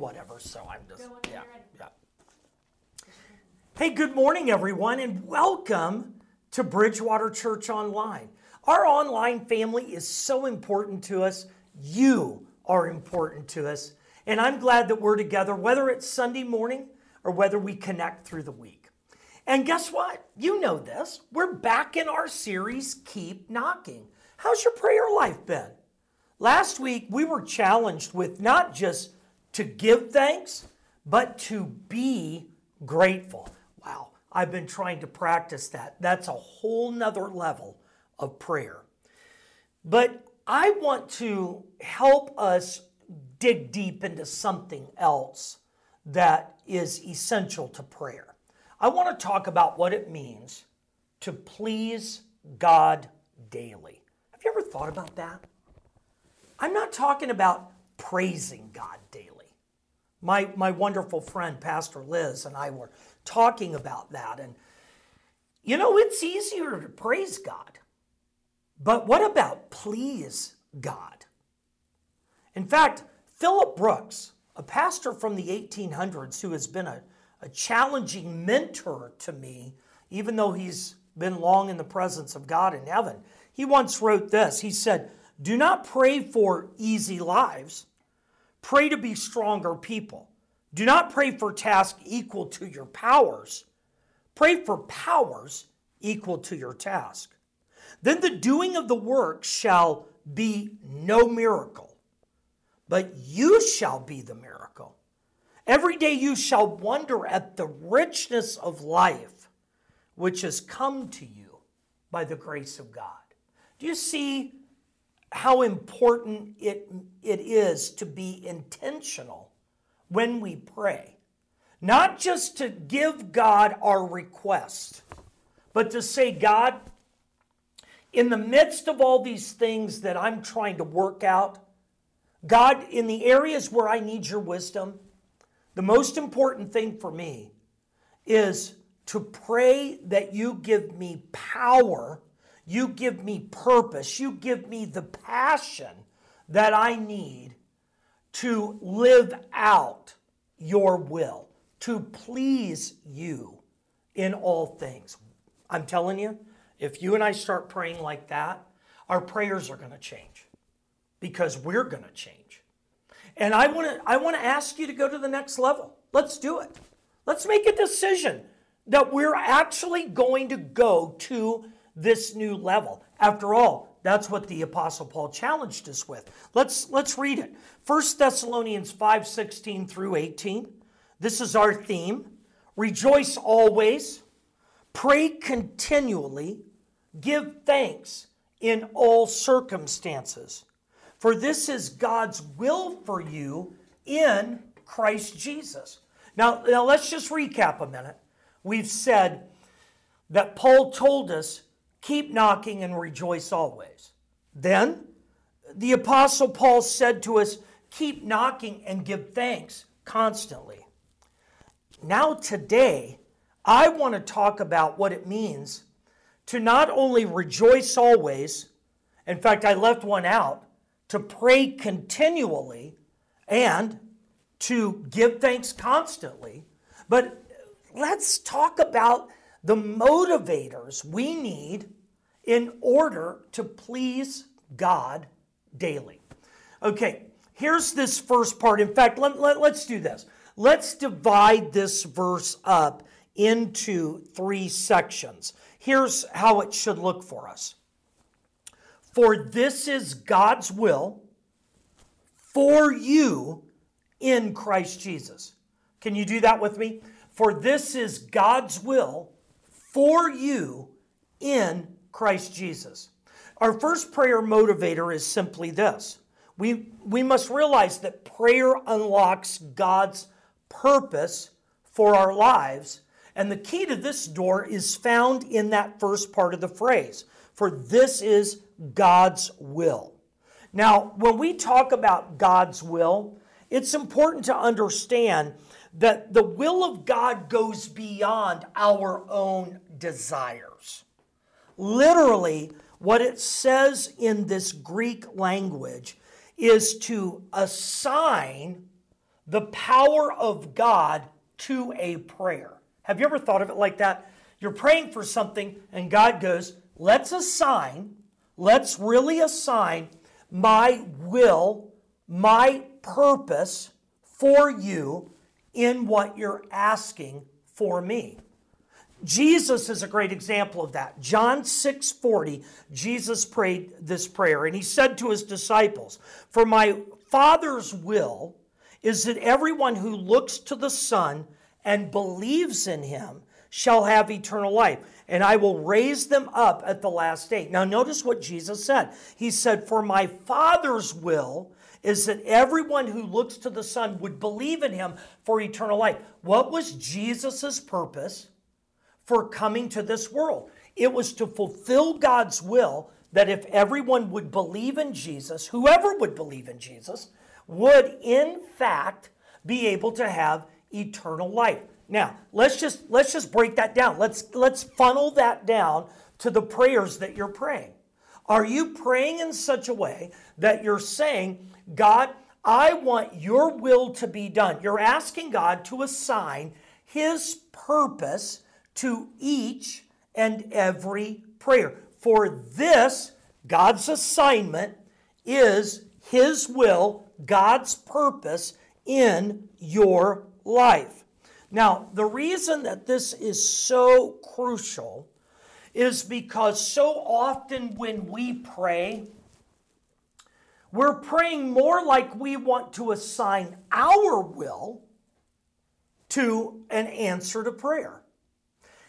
whatever. So I'm just yeah yeah. Hey, good morning, everyone, and welcome to Bridgewater Church Online. Our online family is so important to us. You are important to us. And I'm glad that we're together, whether it's Sunday morning or whether we connect through the week. And guess what? You know this. We're back in our series, Keep Knocking. How's your prayer life been? Last week, we were challenged with not just to give thanks, but to be grateful. Wow, I've been trying to practice that. That's a whole nother level of prayer. But I want to help us dig deep into something else that is essential to prayer. I want to talk about what it means to please God daily. Have you ever thought about that? I'm not talking about praising God daily. My, my wonderful friend, Pastor Liz, and I were talking about that. And, you know, it's easier to praise God. But what about please God? In fact, Philip Brooks, a pastor from the 1800s who has been a, a challenging mentor to me, even though he's been long in the presence of God in heaven, he once wrote this. He said, Do not pray for easy lives Pray to be stronger people. Do not pray for tasks equal to your powers. Pray for powers equal to your task. Then the doing of the work shall be no miracle, but you shall be the miracle. Every day you shall wonder at the richness of life which has come to you by the grace of God. Do you see how important it, it is to be intentional when we pray. Not just to give God our request, but to say, God, in the midst of all these things that I'm trying to work out, God, in the areas where I need your wisdom, the most important thing for me is to pray that you give me power you give me purpose. You give me the passion that I need to live out your will, to please you in all things. I'm telling you, if you and I start praying like that, our prayers are going to change because we're going to change. And I want to I want to ask you to go to the next level. Let's do it. Let's make a decision that we're actually going to go to this new level. After all, that's what the apostle Paul challenged us with. Let's let's read it. 1 Thessalonians 5:16 through 18. This is our theme. Rejoice always, pray continually, give thanks in all circumstances. For this is God's will for you in Christ Jesus. Now, now let's just recap a minute. We've said that Paul told us keep knocking and rejoice always. Then the Apostle Paul said to us, keep knocking and give thanks constantly. Now, today, I want to talk about what it means to not only rejoice always, in fact, I left one out, to pray continually and to give thanks constantly. But let's talk about the motivators we need in order to please God daily. Okay, here's this first part. In fact, let, let, let's do this. Let's divide this verse up into three sections. Here's how it should look for us. For this is God's will for you in Christ Jesus. Can you do that with me? For this is God's will for you in Christ Jesus. Our first prayer motivator is simply this we, we must realize that prayer unlocks God's purpose for our lives. And the key to this door is found in that first part of the phrase for this is God's will. Now, when we talk about God's will, it's important to understand that the will of God goes beyond our own desires. Literally, what it says in this Greek language is to assign the power of God to a prayer. Have you ever thought of it like that? You're praying for something, and God goes, Let's assign, let's really assign my will, my purpose for you in what you're asking for me. Jesus is a great example of that. John 6:40, Jesus prayed this prayer and he said to his disciples, "For my Father's will is that everyone who looks to the Son and believes in him shall have eternal life, and I will raise them up at the last day. Now, notice what Jesus said. He said, For my Father's will is that everyone who looks to the Son would believe in him for eternal life. What was Jesus' purpose for coming to this world? It was to fulfill God's will that if everyone would believe in Jesus, whoever would believe in Jesus, would in fact be able to have eternal life. Now, let's just let's just break that down. Let's let's funnel that down to the prayers that you're praying. Are you praying in such a way that you're saying, God, I want your will to be done? You're asking God to assign his purpose to each and every prayer. For this, God's assignment is his will, God's purpose in your life. Now, the reason that this is so crucial is because so often when we pray, we're praying more like we want to assign our will to an answer to prayer.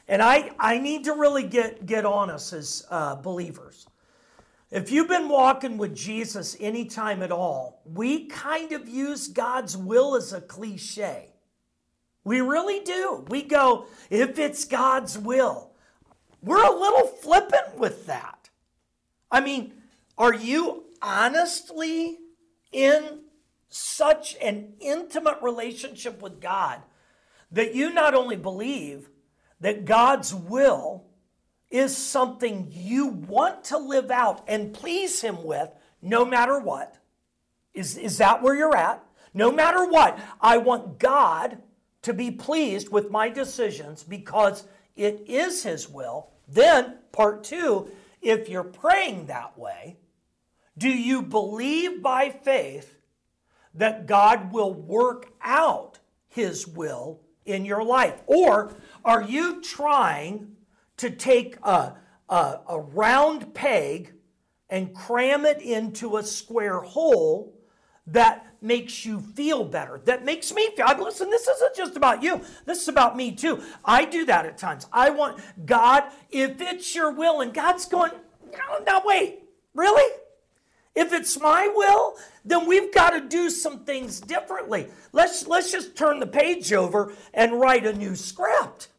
And I, I need to really get, get on us as uh, believers. If you've been walking with Jesus any time at all, we kind of use God's will as a cliche. We really do. We go, if it's God's will. We're a little flippant with that. I mean, are you honestly in such an intimate relationship with God that you not only believe that God's will is something you want to live out and please Him with no matter what? Is, is that where you're at? No matter what, I want God to be pleased with my decisions because it is His will. Then, part two, if you're praying that way, do you believe by faith that God will work out His will in your life? Or are you trying to take a, a, a round peg and cram it into a square hole that makes you feel better, that makes me feel. Listen, this isn't just about you. This is about me too. I do that at times. I want God, if it's your will, and God's going, no, no, wait, really? If it's my will, then we've got to do some things differently. Let's let's just turn the page over and write a new script.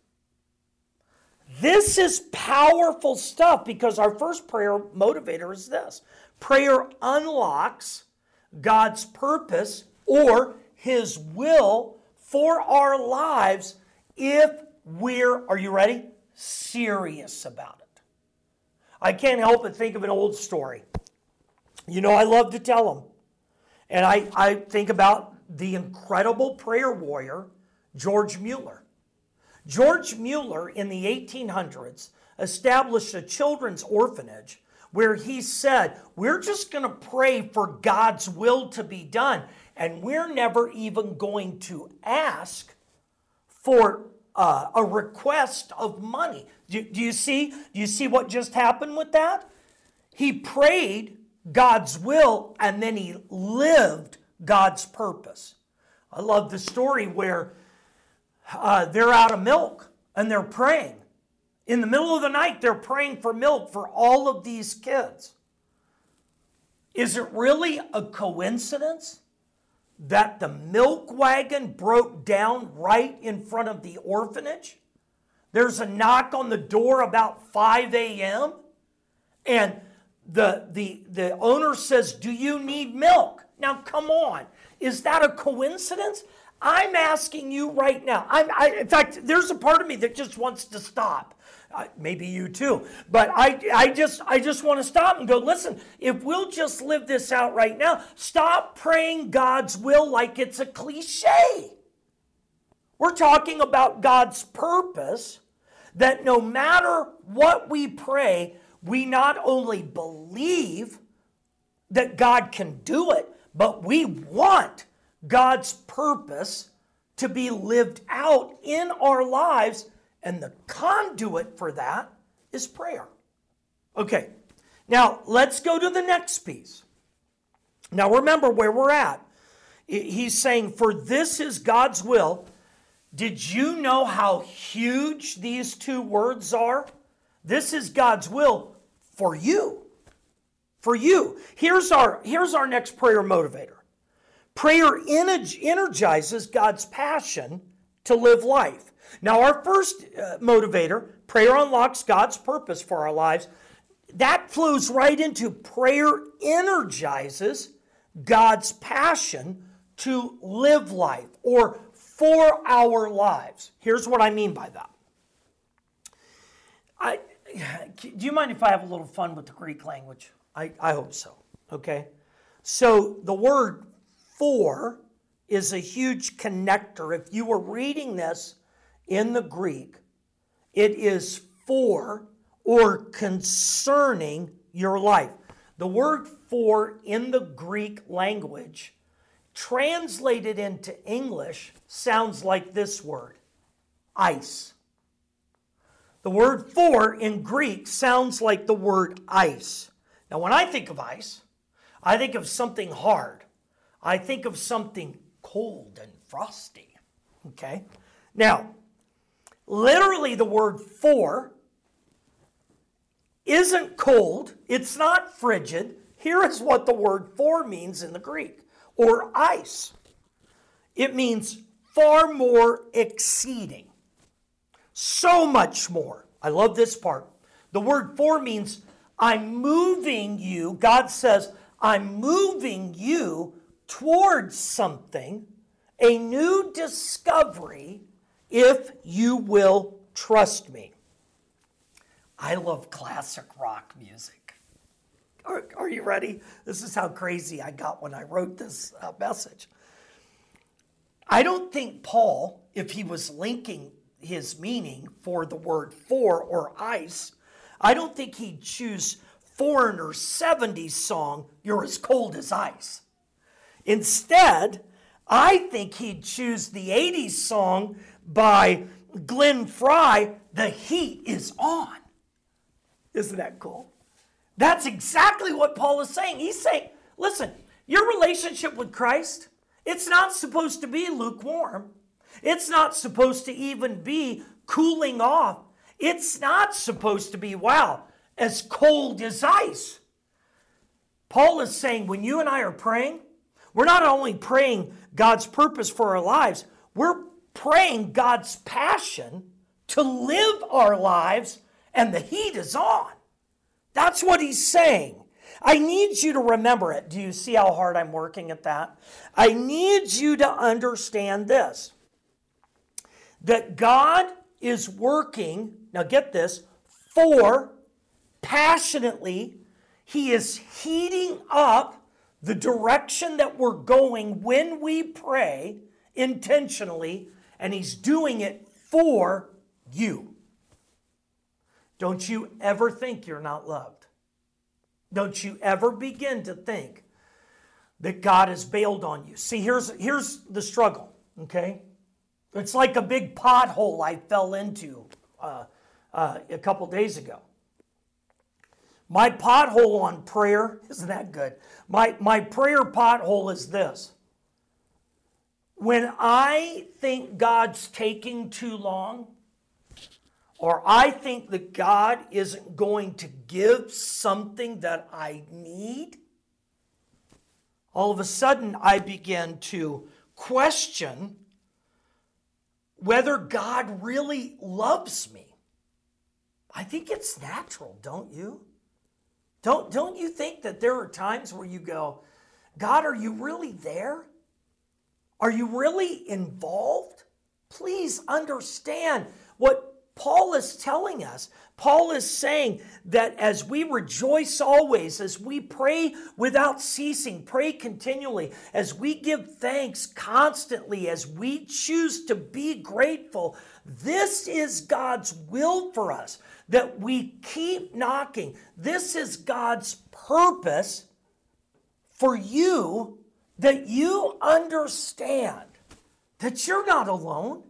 This is powerful stuff because our first prayer motivator is this. Prayer unlocks God's purpose or His will for our lives if we're, are you ready? Serious about it. I can't help but think of an old story. You know, I love to tell them. And I, I think about the incredible prayer warrior, George Mueller. George Mueller in the 1800s established a children's orphanage where he said, We're just going to pray for God's will to be done. And we're never even going to ask for uh, a request of money. Do, do you see? Do you see what just happened with that? He prayed God's will and then he lived God's purpose. I love the story where uh, they're out of milk and they're praying. In the middle of the night, they're praying for milk for all of these kids. Is it really a coincidence that the milk wagon broke down right in front of the orphanage? There's a knock on the door about 5 a.m. and the, the, the owner says, Do you need milk? Now, come on. Is that a coincidence? I'm asking you right now. I'm, I, in fact, there's a part of me that just wants to stop. Maybe you too. But I, I just, I just want to stop and go. Listen, if we'll just live this out right now, stop praying God's will like it's a cliche. We're talking about God's purpose. That no matter what we pray, we not only believe that God can do it, but we want God's purpose to be lived out in our lives, and the conduit for that is prayer. Okay, now let's go to the next piece. Now remember where we're at. He's saying, For this is God's will. Did you know how huge these two words are? This is God's will for you. For you. Here's our, here's our next prayer motivator Prayer energizes God's passion to live life. Now, our first uh, motivator, prayer unlocks God's purpose for our lives. That flows right into prayer energizes God's passion to live life or for our lives. Here's what I mean by that. I, do you mind if I have a little fun with the Greek language? I, I hope so. Okay. So the word for is a huge connector. If you were reading this in the Greek, it is for or concerning your life. The word for in the Greek language, translated into English, sounds like this word ice. The word for in Greek sounds like the word ice. Now, when I think of ice, I think of something hard, I think of something cold and frosty. Okay? Now, literally, the word for isn't cold, it's not frigid. Here is what the word for means in the Greek or ice it means far more exceeding, so much more. I love this part. The word for means I'm moving you. God says, I'm moving you towards something, a new discovery, if you will trust me. I love classic rock music. Are, are you ready? This is how crazy I got when I wrote this uh, message. I don't think Paul, if he was linking his meaning for the word for or ice, I don't think he'd choose Foreigner's 70s song, You're as Cold as Ice. Instead, I think he'd choose the 80s song by Glenn Frey, The Heat is On. Isn't that cool? That's exactly what Paul is saying. He's saying, listen, your relationship with Christ, it's not supposed to be lukewarm. It's not supposed to even be cooling off. It's not supposed to be, wow, as cold as ice. Paul is saying when you and I are praying, we're not only praying God's purpose for our lives, we're praying God's passion to live our lives, and the heat is on. That's what he's saying. I need you to remember it. Do you see how hard I'm working at that? I need you to understand this that God is working, now get this, for passionately, He is heating up the direction that we're going when we pray intentionally, and He's doing it for you. Don't you ever think you're not loved. Don't you ever begin to think that God has bailed on you. See, here's, here's the struggle, okay? It's like a big pothole I fell into uh, uh, a couple days ago. My pothole on prayer, isn't that good? My, my prayer pothole is this. When I think God's taking too long, or I think that God isn't going to give something that I need, all of a sudden I begin to question whether God really loves me. I think it's natural, don't you? Don't, don't you think that there are times where you go, God, are you really there? Are you really involved? Please understand what Paul is telling us. Paul is saying that as we rejoice always, as we pray without ceasing, pray continually, as we give thanks constantly, as we choose to be grateful, this is God's will for us that we keep knocking. This is God's purpose for you that you understand that you're not alone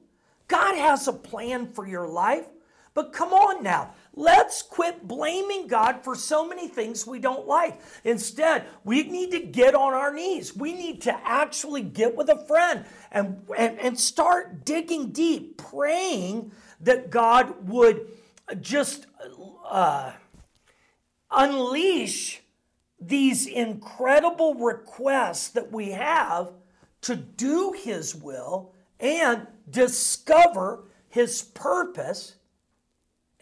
God has a plan for your life. But come on now, let's quit blaming God for so many things we don't like. Instead, we need to get on our knees. We need to actually get with a friend and, and, and start digging deep, praying that God would just uh, unleash these incredible requests that we have to do His will and discover his purpose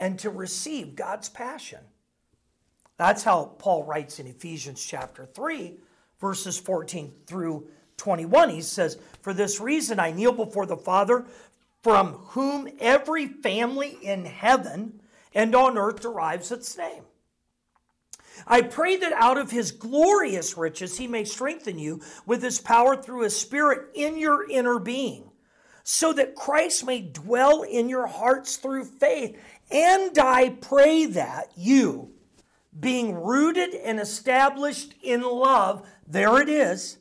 and to receive God's passion. That's how Paul writes in Ephesians chapter 3, verses 14 through 21. He says, For this reason I kneel before the Father, from whom every family in heaven and on earth derives its name. I pray that out of his glorious riches he may strengthen you with his power through his Spirit in your inner being so that Christ may dwell in your hearts through faith. And I pray that you, being rooted and established in love, there it is,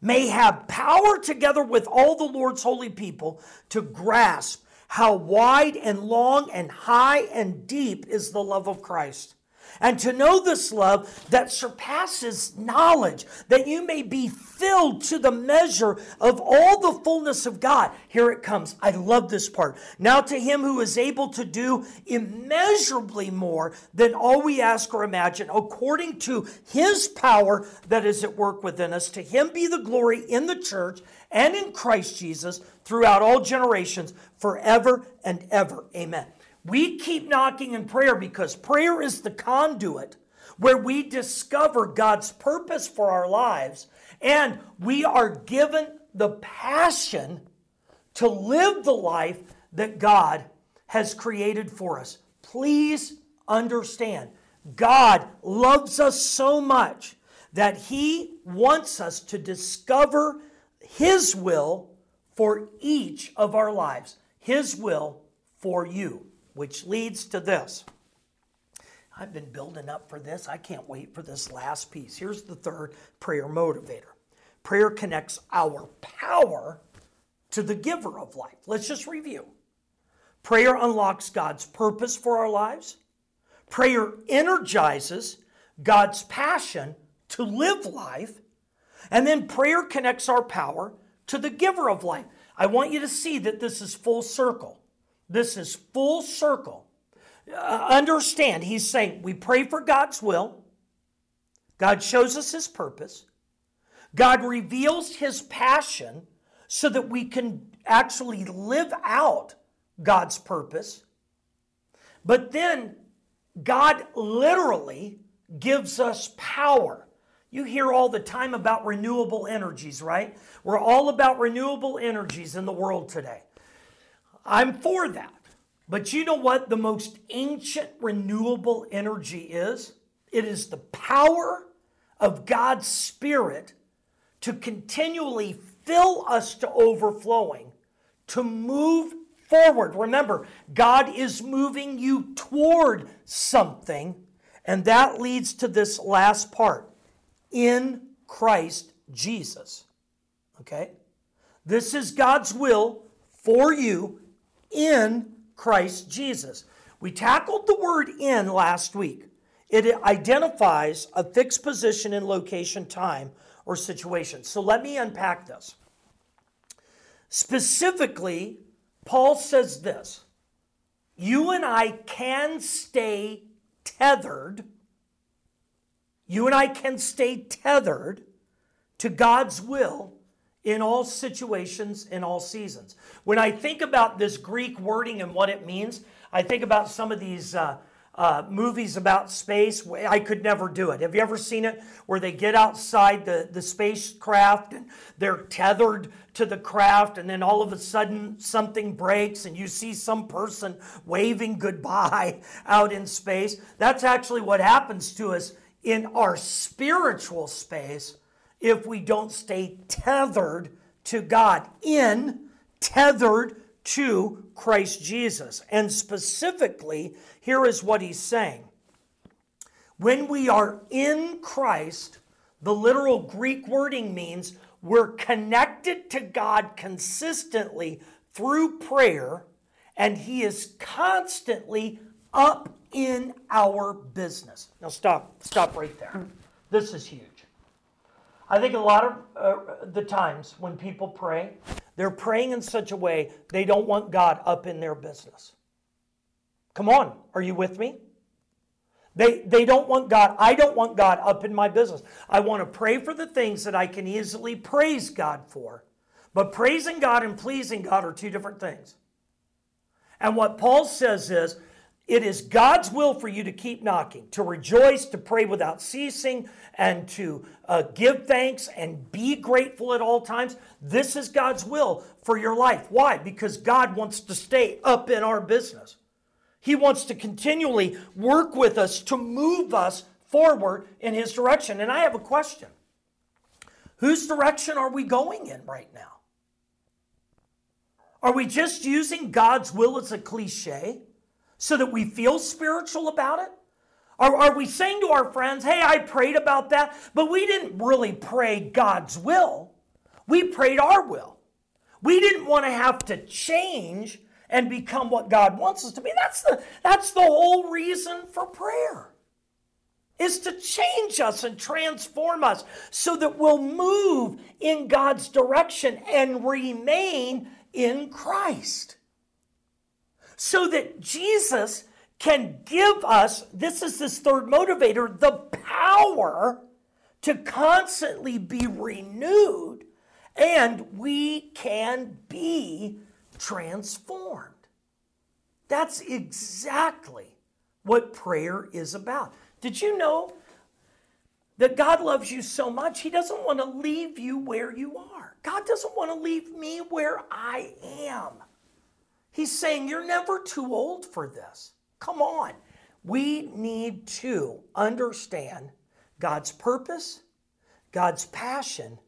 may have power together with all the Lord's holy people to grasp how wide and long and high and deep is the love of Christ and to know this love that surpasses knowledge, that you may be filled to the measure of all the fullness of God. Here it comes. I love this part. Now to him who is able to do immeasurably more than all we ask or imagine, according to his power that is at work within us, to him be the glory in the church and in Christ Jesus throughout all generations, forever and ever. Amen. We keep knocking in prayer because prayer is the conduit where we discover God's purpose for our lives and we are given the passion to live the life that God has created for us. Please understand, God loves us so much that He wants us to discover His will for each of our lives, His will for you which leads to this. I've been building up for this. I can't wait for this last piece. Here's the third prayer motivator prayer connects our power to the giver of life. Let's just review. Prayer unlocks God's purpose for our lives. Prayer energizes God's passion to live life. And then prayer connects our power to the giver of life. I want you to see that this is full circle. This is full circle. Uh, understand, he's saying we pray for God's will. God shows us his purpose. God reveals his passion so that we can actually live out God's purpose. But then God literally gives us power. You hear all the time about renewable energies, right? We're all about renewable energies in the world today. I'm for that. But you know what the most ancient renewable energy is? It is the power of God's Spirit to continually fill us to overflowing, to move forward. Remember, God is moving you toward something, and that leads to this last part in Christ Jesus. Okay? This is God's will for you in Christ Jesus. We tackled the word in last week. It identifies a fixed position in location, time, or situation. So let me unpack this. Specifically, Paul says this You and I can stay tethered. You and I can stay tethered to God's will in all situations, in all seasons. When I think about this Greek wording and what it means, I think about some of these uh, uh, movies about space. I could never do it. Have you ever seen it where they get outside the, the spacecraft and they're tethered to the craft, and then all of a sudden something breaks and you see some person waving goodbye out in space? That's actually what happens to us in our spiritual space if we don't stay tethered to God, in tethered to Christ Jesus. And specifically, here is what he's saying. When we are in Christ, the literal Greek wording means we're connected to God consistently through prayer, and He is constantly up in our business. Now, stop, stop right there. This is huge. I think a lot of uh, the times when people pray, they're praying in such a way they don't want God up in their business. Come on, are you with me? They, they don't want God, I don't want God up in my business. I want to pray for the things that I can easily praise God for. But praising God and pleasing God are two different things. And what Paul says is, it is God's will for you to keep knocking, to rejoice, to pray without ceasing, and to uh, give thanks and be grateful at all times. This is God's will for your life. Why? Because God wants to stay up in our business. He wants to continually work with us to move us forward in His direction. And I have a question Whose direction are we going in right now? Are we just using God's will as a cliche? So that we feel spiritual about it? Are, are we saying to our friends, hey, I prayed about that, but we didn't really pray God's will? We prayed our will. We didn't want to have to change and become what God wants us to be. That's the, that's the whole reason for prayer. Is to change us and transform us so that we'll move in God's direction and remain in Christ so that Jesus can give us, this is this third motivator, the power to constantly be renewed and we can be transformed. That's exactly what prayer is about. Did you know that God loves you so much, He doesn't want to leave you where you are? God doesn't want to leave me where I am. He's saying, You're never too old for this. Come on. We need to understand God's purpose, God's passion,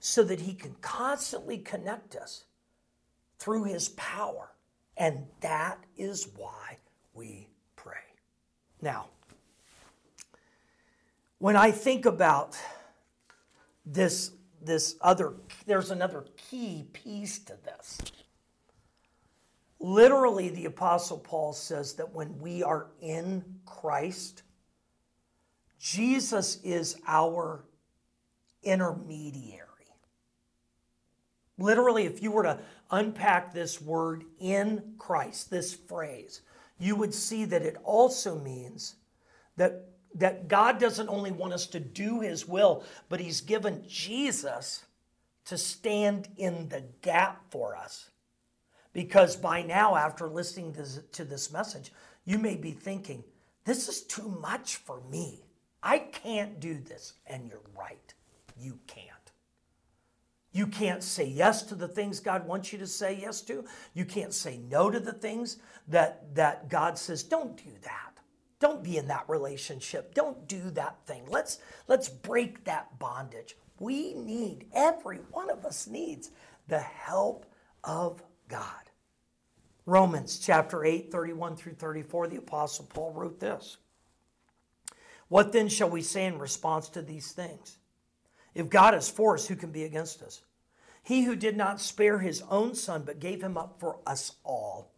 so that He can constantly connect us through His power. And that is why we pray. Now, when I think about this, this other, there's another key piece to this. Literally, the Apostle Paul says that when we are in Christ, Jesus is our intermediary. Literally, if you were to unpack this word in Christ, this phrase, you would see that it also means that, that God doesn't only want us to do His will, but He's given Jesus to stand in the gap for us because by now, after listening to this message, you may be thinking, this is too much for me. I can't do this. And you're right. You can't. You can't say yes to the things God wants you to say yes to. You can't say no to the things that, that God says, don't do that. Don't be in that relationship. Don't do that thing. Let's, let's break that bondage. We need, every one of us needs the help of God. Romans chapter 8, 31 through 34, the Apostle Paul wrote this What then shall we say in response to these things? If God is for us, who can be against us? He who did not spare his own son, but gave him up for us all,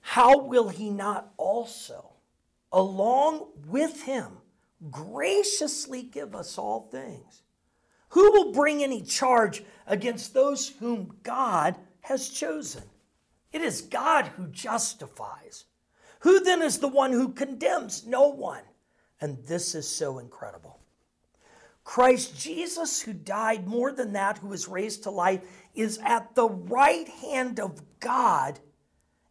how will he not also, along with him, graciously give us all things? Who will bring any charge against those whom God has chosen? It is God who justifies. Who then is the one who condemns? No one. And this is so incredible. Christ Jesus, who died more than that, who was raised to life, is at the right hand of God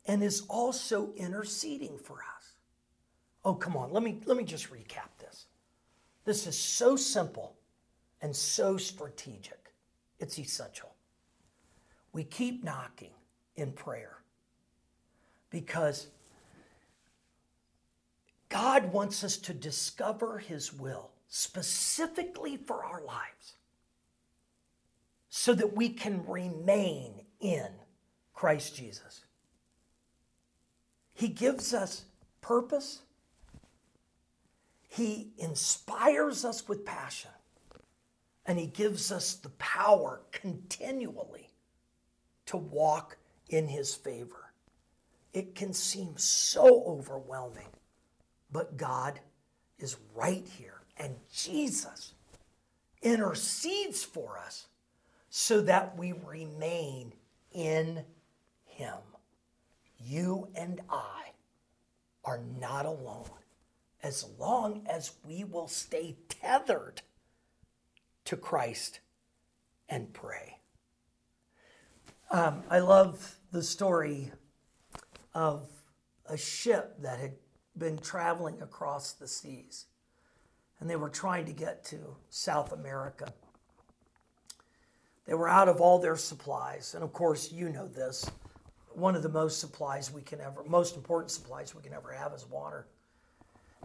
and is also interceding for us. Oh, come on. Let me, let me just recap this. This is so simple and so strategic. It's essential. We keep knocking in prayer because God wants us to discover His will specifically for our lives so that we can remain in Christ Jesus. He gives us purpose. He inspires us with passion. And He gives us the power continually to walk in His favor. It can seem so overwhelming, but God is right here. And Jesus intercedes for us so that we remain in Him. You and I are not alone as long as we will stay tethered to Christ and pray. Um, I love the story of a ship that had been traveling across the seas and they were trying to get to South America. They were out of all their supplies, and of course, you know this. One of the most supplies we can ever, most important supplies we can ever have is water.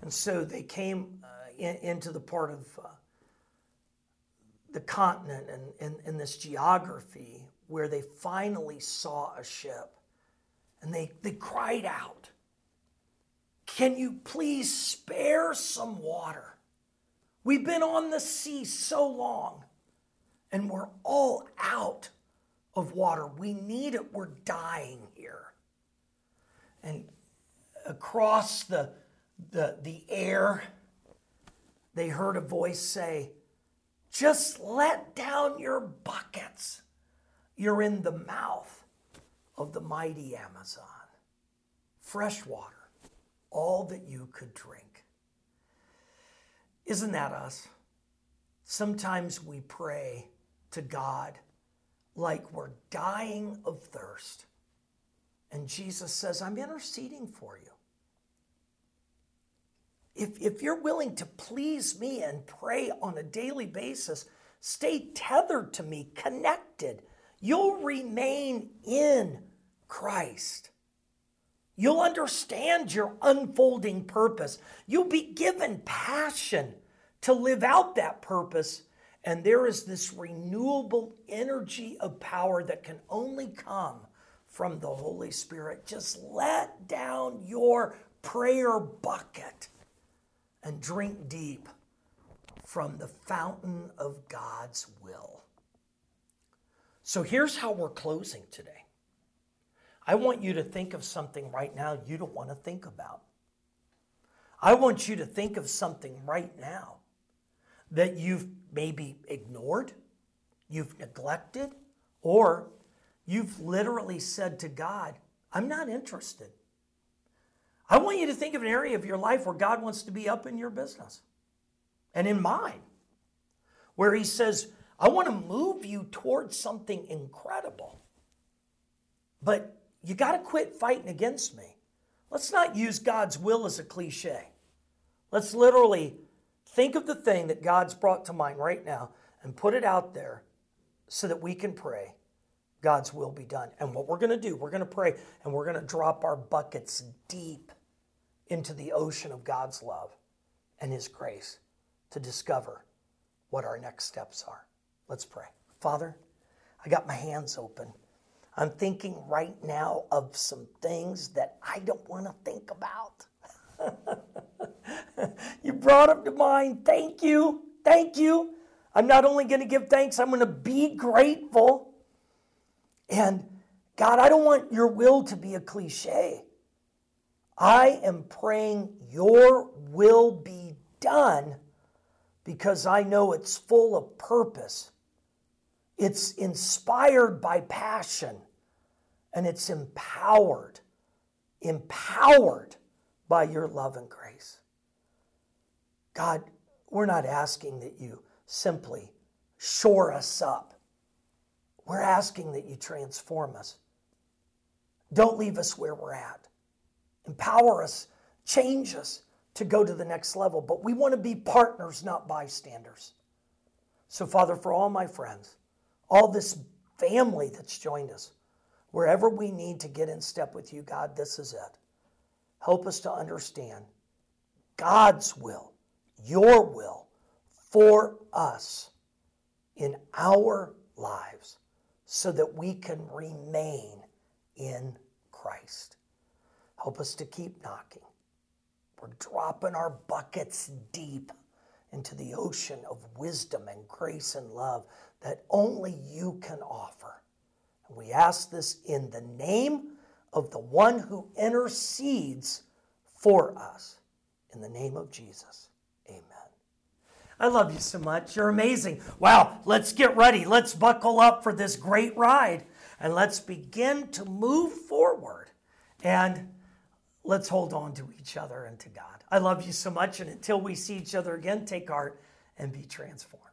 And so they came uh, in, into the part of uh, the continent and in this geography where they finally saw a ship. And they, they cried out, Can you please spare some water? We've been on the sea so long and we're all out of water. We need it. We're dying here. And across the, the, the air, they heard a voice say, Just let down your buckets. You're in the mouth of the mighty Amazon. Fresh water, all that you could drink. Isn't that us? Sometimes we pray to God like we're dying of thirst. And Jesus says, I'm interceding for you. If, if you're willing to please me and pray on a daily basis, stay tethered to me, connected, you'll remain in Christ. You'll understand your unfolding purpose. You'll be given passion to live out that purpose. And there is this renewable energy of power that can only come from the Holy Spirit. Just let down your prayer bucket and drink deep from the fountain of God's will. So here's how we're closing today. I want you to think of something right now you don't want to think about. I want you to think of something right now that you've maybe ignored, you've neglected, or you've literally said to God, I'm not interested. I want you to think of an area of your life where God wants to be up in your business and in mine, where He says, I want to move you towards something incredible. But you got to quit fighting against me. Let's not use God's will as a cliche. Let's literally think of the thing that God's brought to mind right now and put it out there so that we can pray God's will be done. And what we're going to do, we're going to pray and we're going to drop our buckets deep into the ocean of God's love and His grace to discover what our next steps are. Let's pray. Father, I got my hands open. I'm thinking right now of some things that I don't want to think about. you brought them to mind. Thank you. Thank you. I'm not only going to give thanks, I'm going to be grateful. And God, I don't want your will to be a cliche. I am praying your will be done because I know it's full of purpose. It's inspired by passion and it's empowered, empowered by your love and grace. God, we're not asking that you simply shore us up. We're asking that you transform us. Don't leave us where we're at. Empower us, change us to go to the next level, but we want to be partners, not bystanders. So, Father, for all my friends, all this family that's joined us, wherever we need to get in step with you, God, this is it. Help us to understand God's will, your will for us in our lives so that we can remain in Christ. Help us to keep knocking. We're dropping our buckets deep into the ocean of wisdom and grace and love that only you can offer. And we ask this in the name of the one who intercedes for us. In the name of Jesus, amen. I love you so much. You're amazing. Wow, let's get ready. Let's buckle up for this great ride and let's begin to move forward. And let's hold on to each other and to God. I love you so much. And until we see each other again, take heart and be transformed.